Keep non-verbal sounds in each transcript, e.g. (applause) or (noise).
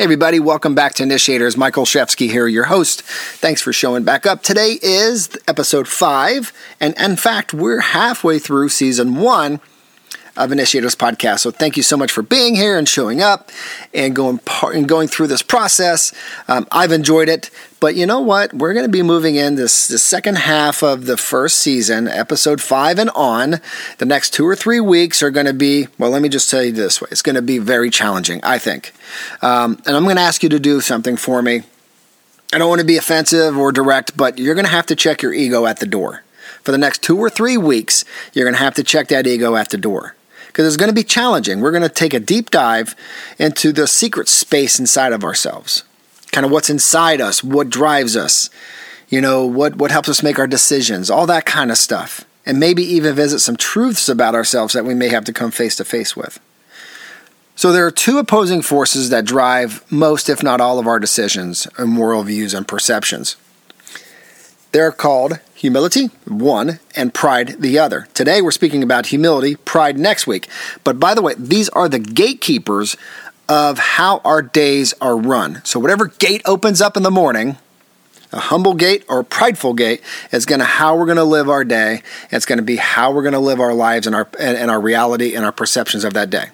Hey everybody, welcome back to Initiators. Michael Shevsky here, your host. Thanks for showing back up. Today is episode five, and in fact, we're halfway through season one of Initiators Podcast. So thank you so much for being here and showing up and going par- and going through this process. Um, I've enjoyed it, but you know what? We're going to be moving in this the second half of the first season, episode five and on. The next two or three weeks are going to be well. Let me just tell you this way: it's going to be very challenging, I think. Um, and I'm going to ask you to do something for me. I don't want to be offensive or direct, but you're going to have to check your ego at the door. For the next two or three weeks, you're going to have to check that ego at the door because it's going to be challenging. We're going to take a deep dive into the secret space inside of ourselves, kind of what's inside us, what drives us, you know, what, what helps us make our decisions, all that kind of stuff. And maybe even visit some truths about ourselves that we may have to come face to face with. So, there are two opposing forces that drive most, if not all, of our decisions and moral views and perceptions. They're called humility, one, and pride, the other. Today we're speaking about humility, pride next week. But by the way, these are the gatekeepers of how our days are run. So whatever gate opens up in the morning, a humble gate or a prideful gate is going to how we're going to live our day. It's going to be how we're going to live our lives and our and our reality and our perceptions of that day.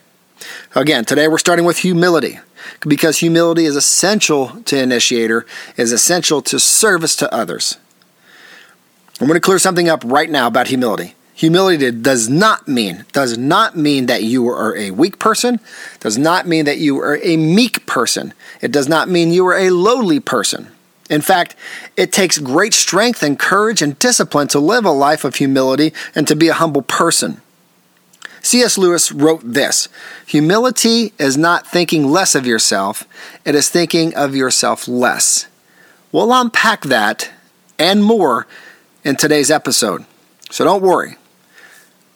Again, today we're starting with humility because humility is essential to initiator, is essential to service to others. I'm going to clear something up right now about humility. Humility does not mean does not mean that you are a weak person, does not mean that you are a meek person. It does not mean you are a lowly person. In fact, it takes great strength and courage and discipline to live a life of humility and to be a humble person. C.S. Lewis wrote this Humility is not thinking less of yourself, it is thinking of yourself less. We'll unpack that and more in today's episode. So don't worry.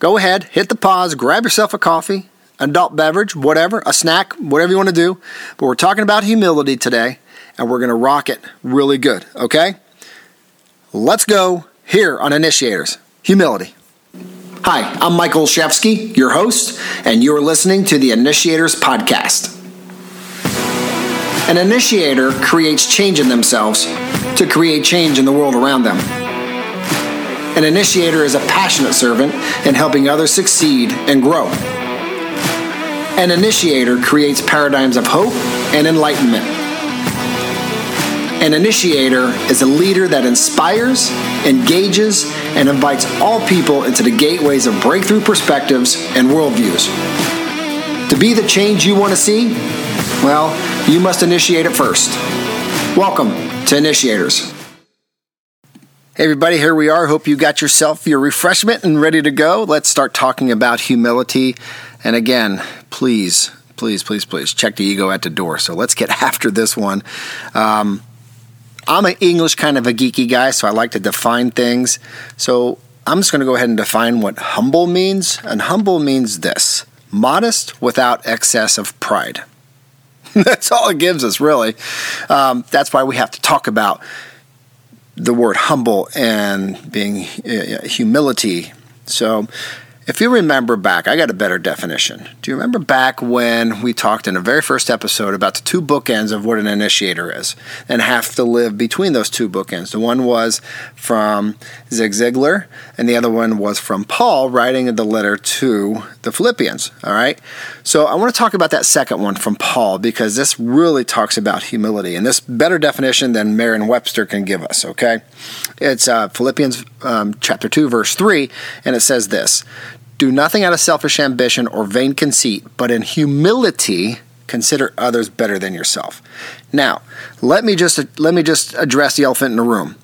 Go ahead, hit the pause, grab yourself a coffee, an adult beverage, whatever, a snack, whatever you want to do. But we're talking about humility today, and we're going to rock it really good, okay? Let's go here on Initiators Humility. Hi, I'm Michael Shefsky, your host, and you're listening to the Initiators Podcast. An initiator creates change in themselves to create change in the world around them. An initiator is a passionate servant in helping others succeed and grow. An initiator creates paradigms of hope and enlightenment. An initiator is a leader that inspires, engages, and invites all people into the gateways of breakthrough perspectives and worldviews. To be the change you want to see, well, you must initiate it first. Welcome to Initiators. Hey everybody, here we are. Hope you got yourself your refreshment and ready to go. Let's start talking about humility. And again, please, please, please, please check the ego at the door. So let's get (laughs) after this one. Um, I'm an English kind of a geeky guy, so I like to define things. So I'm just going to go ahead and define what humble means. And humble means this modest without excess of pride. (laughs) that's all it gives us, really. Um, that's why we have to talk about the word humble and being uh, humility. So, if you remember back, I got a better definition. Do you remember back when we talked in the very first episode about the two bookends of what an initiator is and have to live between those two bookends? The one was from Zig Ziglar, and the other one was from Paul writing the letter to the Philippians. All right. So I want to talk about that second one from Paul because this really talks about humility and this better definition than Merriam Webster can give us. Okay. It's uh, Philippians um, chapter 2, verse 3, and it says this do nothing out of selfish ambition or vain conceit, but in humility consider others better than yourself. Now, let me just let me just address the elephant in the room.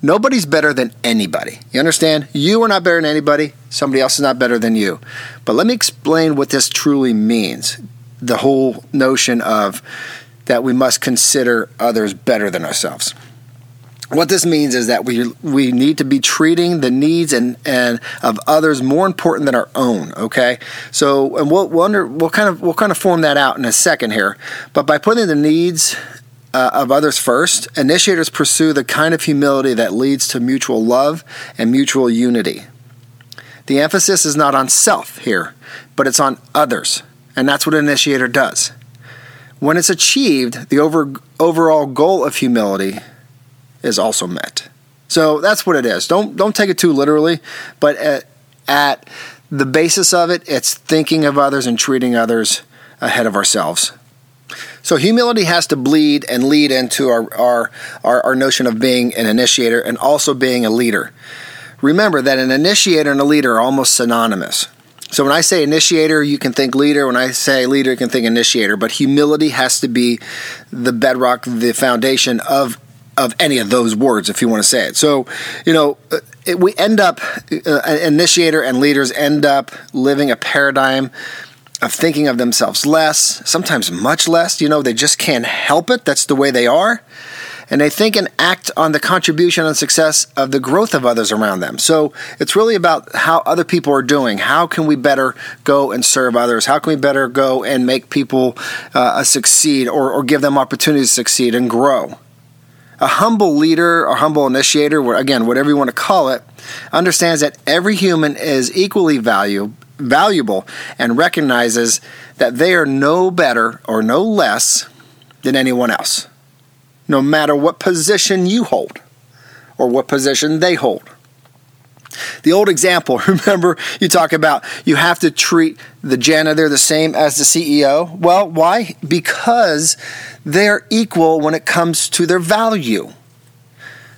Nobody's better than anybody. You understand? You are not better than anybody. Somebody else is not better than you. But let me explain what this truly means. The whole notion of that we must consider others better than ourselves what this means is that we we need to be treating the needs and, and of others more important than our own. Okay, so and we'll wonder we'll kind of we'll kind of form that out in a second here, but by putting the needs uh, of others first, initiators pursue the kind of humility that leads to mutual love and mutual unity. The emphasis is not on self here, but it's on others, and that's what an initiator does. when it's achieved, the over, overall goal of humility is also met. So that's what it is. Don't don't take it too literally, but at, at the basis of it, it's thinking of others and treating others ahead of ourselves. So humility has to bleed and lead into our, our, our, our, notion of being an initiator and also being a leader. Remember that an initiator and a leader are almost synonymous. So when I say initiator, you can think leader. When I say leader, you can think initiator. But humility has to be the bedrock, the foundation of of any of those words, if you want to say it. So, you know, it, we end up uh, initiator and leaders end up living a paradigm of thinking of themselves less, sometimes much less. You know, they just can't help it. That's the way they are and they think and act on the contribution and success of the growth of others around them. So it's really about how other people are doing. How can we better go and serve others? How can we better go and make people uh, succeed or, or give them opportunities to succeed and grow? A humble leader or humble initiator, again, whatever you want to call it, understands that every human is equally value, valuable and recognizes that they are no better or no less than anyone else no matter what position you hold or what position they hold. The old example, (laughs) remember, you talk about you have to treat the janitor the same as the CEO. Well, why? Because they're equal when it comes to their value.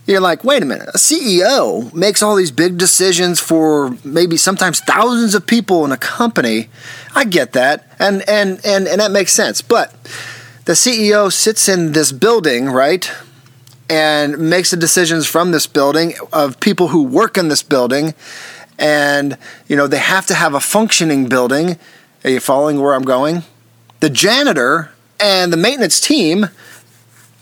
You're like, wait a minute, a CEO makes all these big decisions for maybe sometimes thousands of people in a company. I get that, and and and, and that makes sense. But the CEO sits in this building, right? And makes the decisions from this building of people who work in this building. And, you know, they have to have a functioning building. Are you following where I'm going? The janitor and the maintenance team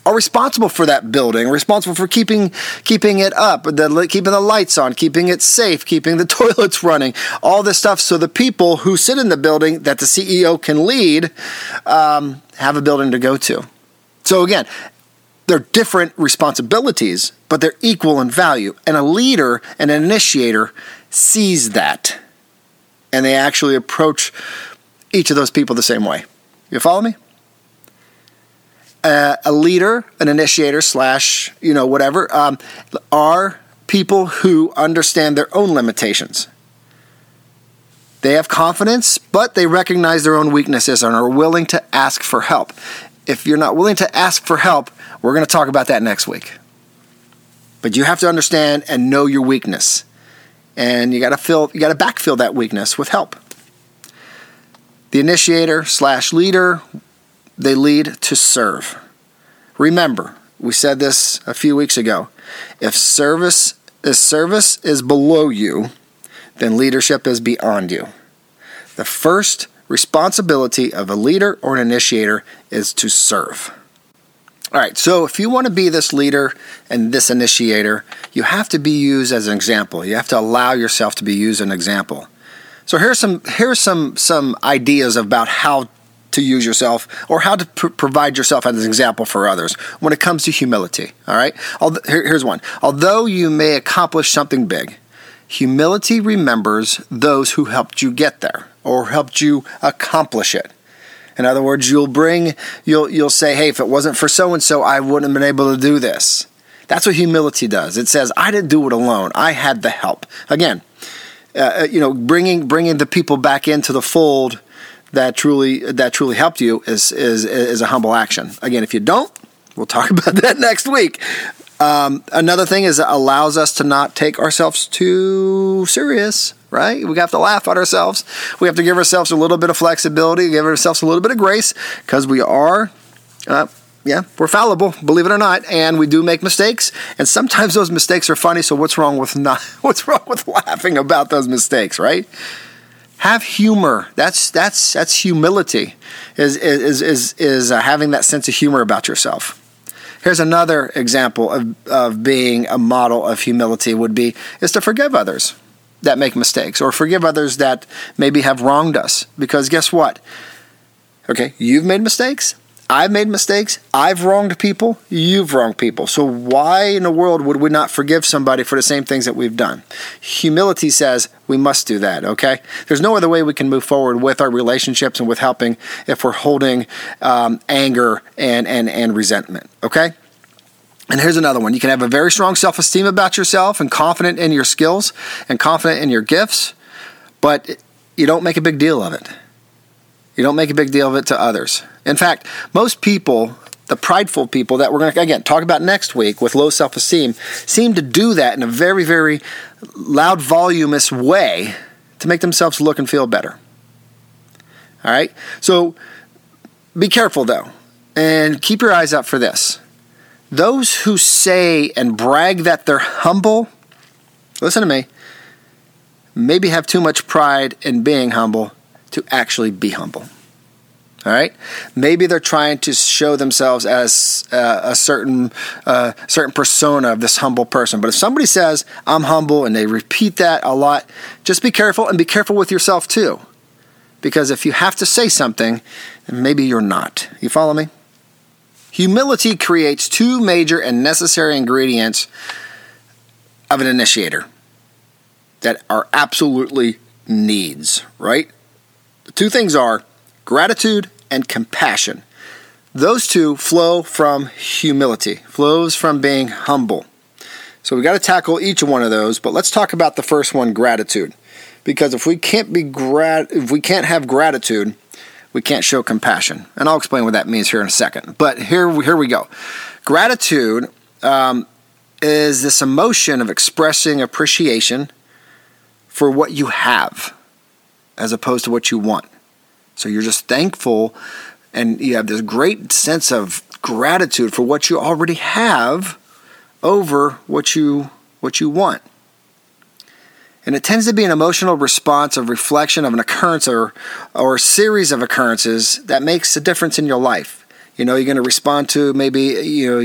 are responsible for that building, responsible for keeping keeping it up, the, keeping the lights on, keeping it safe, keeping the (laughs) toilets running, all this stuff. So the people who sit in the building that the CEO can lead um, have a building to go to. So again, they're different responsibilities, but they're equal in value. And a leader, and an initiator, sees that, and they actually approach each of those people the same way. You follow me? uh, a leader, an initiator slash you know whatever um, are people who understand their own limitations. They have confidence, but they recognize their own weaknesses and are willing to ask for help. If you're not willing to ask for help, we're going to talk about that next week. But you have to understand and know your weakness. And you got to fill you got to backfill that weakness with help. The initiator slash leader they lead to serve. Remember, we said this a few weeks ago. If service if service is below you, then leadership is beyond you. The first responsibility of a leader or an initiator is to serve. All right, so if you want to be this leader and this initiator, you have to be used as an example. You have to allow yourself to be used as an example. So here's some here's some some ideas about how to use yourself or how to pr- provide yourself as an example for others when it comes to humility. All right? Here, here's one. Although you may accomplish something big, humility remembers those who helped you get there or helped you accomplish it. In other words, you'll bring, you'll, you'll say, hey, if it wasn't for so and so, I wouldn't have been able to do this. That's what humility does. It says, I didn't do it alone. I had the help. Again, uh, uh you know, bringing bringing the people back into the fold that truly that truly helped you is is is a humble action. Again, if you don't, we'll talk (laughs) about that next week. Um, another thing is it allows us to not take ourselves too serious, right? We have to laugh at ourselves. We have to give ourselves a little bit of flexibility, give ourselves a little bit of grace, because we are, uh, yeah, we're fallible, believe it or not, and we do make mistakes. And sometimes those mistakes are funny. So what's wrong with not? (laughs) What's wrong with laughing about those mistakes, right? have humor. That's that's that's humility. Is is is is uh, having that sense of humor about yourself. Here's another example of of being a model of humility would be is to forgive others that make mistakes or forgive others that maybe have wronged us because guess what? Okay, you've made mistakes. I've made mistakes. I've wronged people. You've wronged people. So why in the world would we not forgive somebody for the same things that we've done? Humility says we must do that, okay? There's no other way we can move forward with our relationships and with helping if we're holding um, anger and, and, and resentment, okay? And here's another one. You can have a very strong self esteem about yourself and confident in your skills and confident in your gifts, but you don't make a big deal of it. You don't make a big deal of it to others. In fact, most people, the prideful people that we're going to, again, talk about next week with low self esteem, seem to do that in a very, very loud, voluminous way to make themselves look and feel better. All right? So be careful, though, and keep your eyes up for this. Those who say and brag that they're humble, listen to me, maybe have too much pride in being humble to actually be humble. All right, maybe they're trying to show themselves as uh, a certain uh, certain persona of this humble person. But if somebody says I'm humble and they repeat that a lot, just be careful and be careful with yourself too, because if you have to say something, maybe you're not. You follow me? Humility creates two major and necessary ingredients of an initiator that are absolutely needs. Right? The two things are gratitude and compassion. Those two flow from humility, flows from being humble. So we got to tackle each one of those, but let's talk about the first one, gratitude. Because if we can't be grat if we can't have gratitude, we can't show compassion. And I'll explain what that means here in a second. But here here we go. Gratitude um, is this emotion of expressing appreciation for what you have as opposed to what you want. So you're just thankful and you have this great sense of gratitude for what you already have over what you what you want. And it tends to be an emotional response of reflection of an occurrence or or a series of occurrences that makes a difference in your life. You know, you're going to respond to maybe you know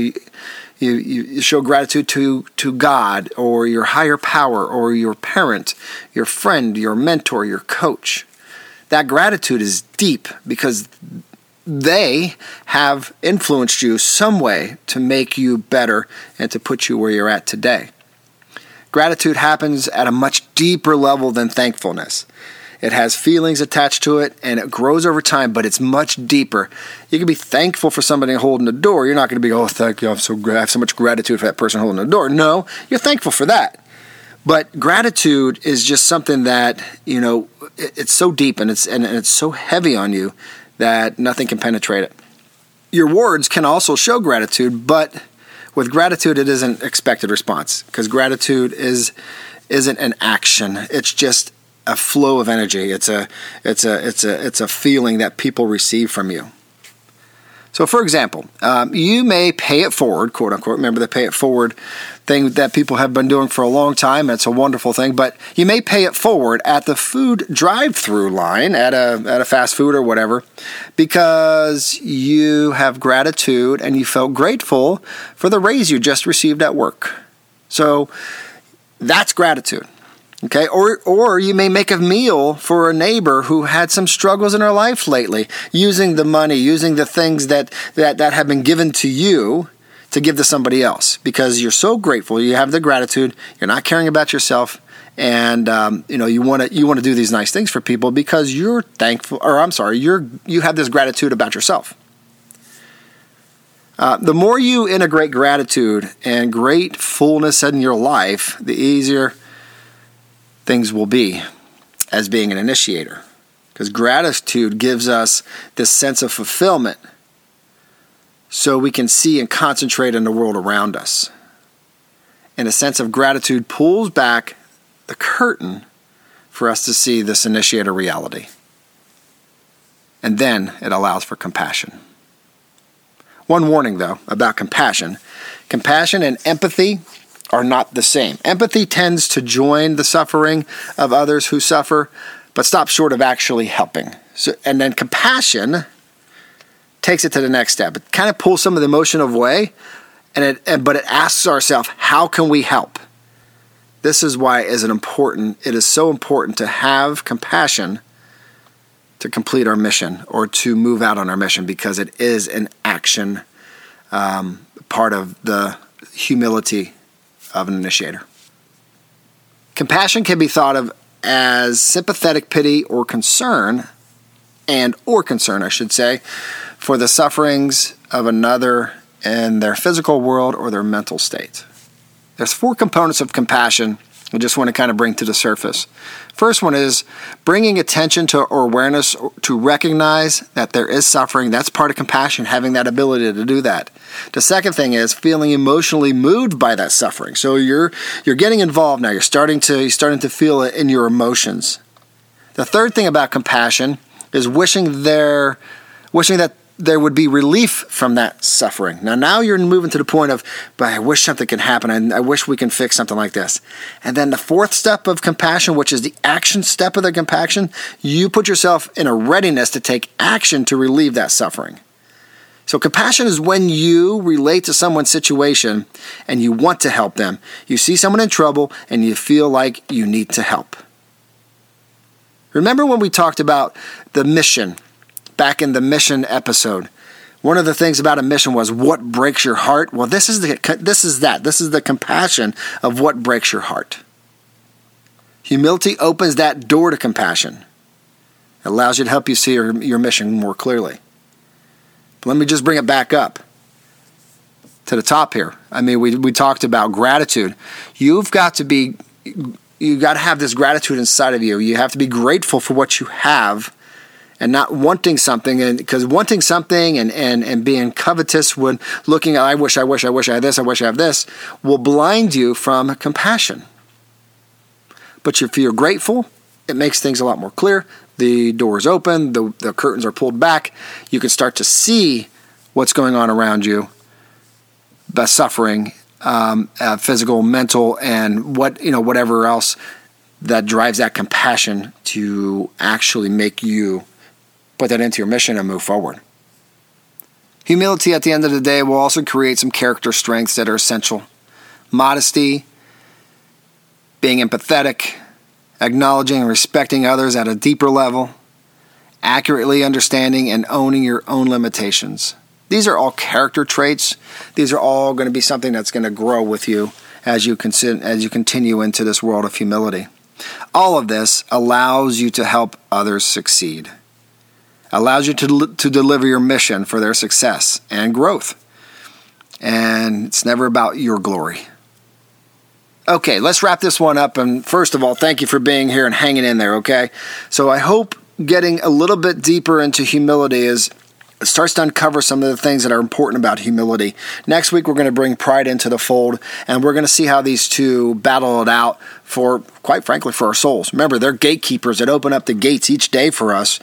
you, you show gratitude to, to God or your higher power or your parent, your friend, your mentor, your coach. That gratitude is deep because they have influenced you some way to make you better and to put you where you're at today. Gratitude happens at a much deeper level than thankfulness. It has feelings attached to it and it grows over time, but it's much deeper. You can be thankful for somebody holding the door. You're not going to be, oh, thank you, I'm so, I have so much gratitude for that person holding the door. No, you're thankful for that. But gratitude is just something that, you know, it's so deep and it's, and it's so heavy on you that nothing can penetrate it. Your words can also show gratitude, but with gratitude, it isn't expected response because gratitude is isn't an action. It's just a flow of energy. It's a it's a it's a it's a feeling that people receive from you. So, for example, um, you may pay it forward, quote unquote. Remember the pay it forward thing that people have been doing for a long time. It's a wonderful thing, but you may pay it forward at the food drive-through line at a at a fast food or whatever, because you have gratitude and you felt grateful for the raise you just received at work. So, that's gratitude. Okay, or or you may make a meal for a neighbor who had some struggles in her life lately, using the money, using the things that that that have been given to you to give to somebody else because you're so grateful. You have the gratitude. You're not caring about yourself, and um, you know you want to you want to do these nice things for people because you're thankful. Or I'm sorry, you're you have this gratitude about yourself. Uh, the more you integrate gratitude and gratefulness in your life, the easier things will be as being an initiator. Because gratitude gives us this sense of fulfillment so we can see and concentrate on the world around us. And a sense of gratitude pulls back the curtain for us to see this initiator reality. And then it allows for compassion. One warning, though, about compassion compassion and empathy are not the same. Empathy tends to join the suffering of others who suffer, but stops short of actually helping. So, and then compassion takes it to the next step. It kind of pulls some of the emotion away, and it, and, but it asks ourselves, how can we help? This is why it is an important. It is so important to have compassion to complete our mission or to move out on our mission because it is an action um, part of the humility of an initiator. Compassion can be thought of as sympathetic pity or concern and or concern I should say for the sufferings of another in their physical world or their mental state. There's four components of compassion I just want to kind of bring to the surface. First one is bringing attention to or awareness to recognize that there is suffering. That's part of compassion, having that ability to do that. The second thing is feeling emotionally moved by that suffering. So you're you're getting involved now. You're starting to you're starting to feel it in your emotions. The third thing about compassion is wishing there wishing that there would be relief from that suffering. Now, now you're moving to the point of, but I wish something can happen. and I wish we can fix something like this. And then the fourth step of compassion, which is the action step of the compassion, you put yourself in a readiness to take action to relieve that suffering. So, compassion is when you relate to someone's situation and you want to help them. You see someone in trouble and you feel like you need to help. Remember when we talked about the mission back in the mission episode. One of the things about a mission was what breaks your heart. Well, this is the this is that. This is the compassion of what breaks your heart. Humility opens that door to compassion. It allows you to help you see your, your mission more clearly. But let me just bring it back up to the top here. I mean, we, we talked about gratitude. You've got to be, you've got to have this gratitude inside of you. You have to be grateful for what you have and not wanting something and because wanting something and, and, and being covetous when looking at I wish, I wish, I wish I had this, I wish I have this, will blind you from compassion. But if you're grateful, it makes things a lot more clear. The door is open, the, the curtains are pulled back. You can start to see what's going on around you, the suffering, um, uh, physical, mental, and what you know, whatever else that drives that compassion to actually make you put that into your mission and move forward. Humility at the end of the day will also create some character strengths that are essential modesty, being empathetic, acknowledging and respecting others at a deeper level, accurately understanding and owning your own limitations. These are all character traits. These are all going to be something that's going to grow with you as you, as you continue into this world of humility. All of this allows you to help others succeed allows you to, to deliver your mission for their success and growth. And it's never about your glory. Okay, let's wrap this one up. And first of all, thank you for being here and hanging in there, okay? So I hope getting a little bit deeper into humility is starts to uncover some of the things that are important about humility. Next week, we're going to bring pride into the fold, and we're going to see how these two battle it out for, quite frankly, for our souls. Remember, they're gatekeepers that open up the gates each day for us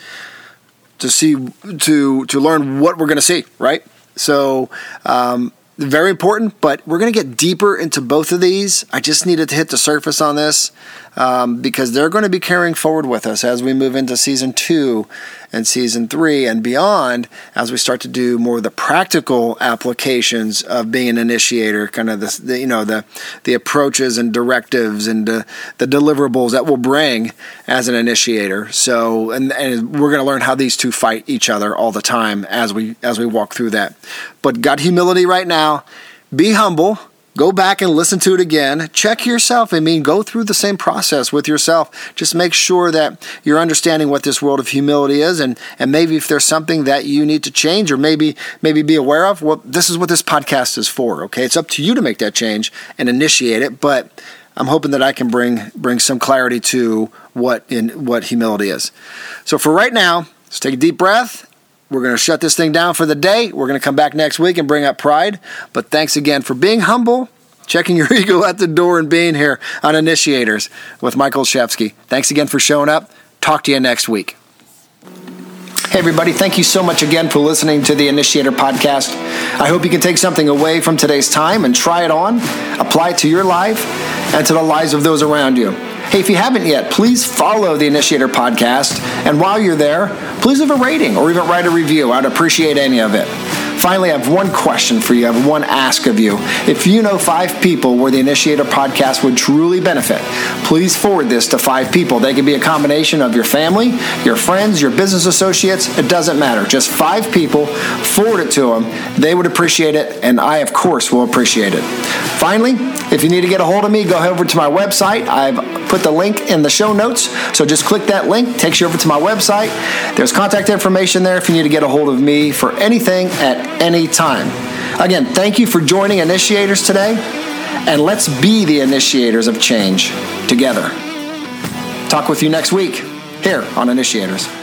to see to to learn what we're going to see, right? So um, very important, but we're going to get deeper into both of these. I just needed to hit the surface on this um, because they're going to be carrying forward with us as we move into season two and season three and beyond as we start to do more of the practical applications of being an initiator, kind of the, the you know the the approaches and directives and the, the deliverables that we'll bring as an initiator. So and, and we're going to learn how these two fight each other all the time as we as we walk through that. But got humility right now. Be humble Go back and listen to it again. Check yourself. I mean, go through the same process with yourself. Just make sure that you're understanding what this world of humility is, and and maybe if there's something that you need to change, or maybe maybe be aware of. Well, this is what this podcast is for. Okay, it's up to you to make that change and initiate it. But I'm hoping that I can bring bring some clarity to what in what humility is. So for right now, let's take a deep breath we're going to shut this thing down for the day. We're going to come back next week and bring up pride. But thanks again for being humble, checking your (laughs) ego at the door, and being here on Initiators with Michael Shevsky. Thanks again for showing up. Talk to you next week. Hey, everybody, thank you so much again for listening to the Initiator Podcast. I hope you can take something away from today's time and try it on, apply it to your life and to the lives of those around you. Hey, if you haven't yet, please follow the Initiator podcast. And while you're there, please leave a rating or even write a review. I'd appreciate any of it. Finally, I have one question for you. I have one ask of you. If you know five people where the Initiator podcast would truly benefit, please forward this to five people. They could be a combination of your family, your friends, your business associates. It doesn't matter. Just five people. Forward it to them. They would appreciate it, and I, of course, will appreciate it. Finally, if you need to get a hold of me, go over to my website. I've put the link in the show notes. So just click that link, takes you over to my website. There's contact information there if you need to get a hold of me for anything at any time. Again, thank you for joining Initiators today, and let's be the initiators of change together. Talk with you next week here on Initiators.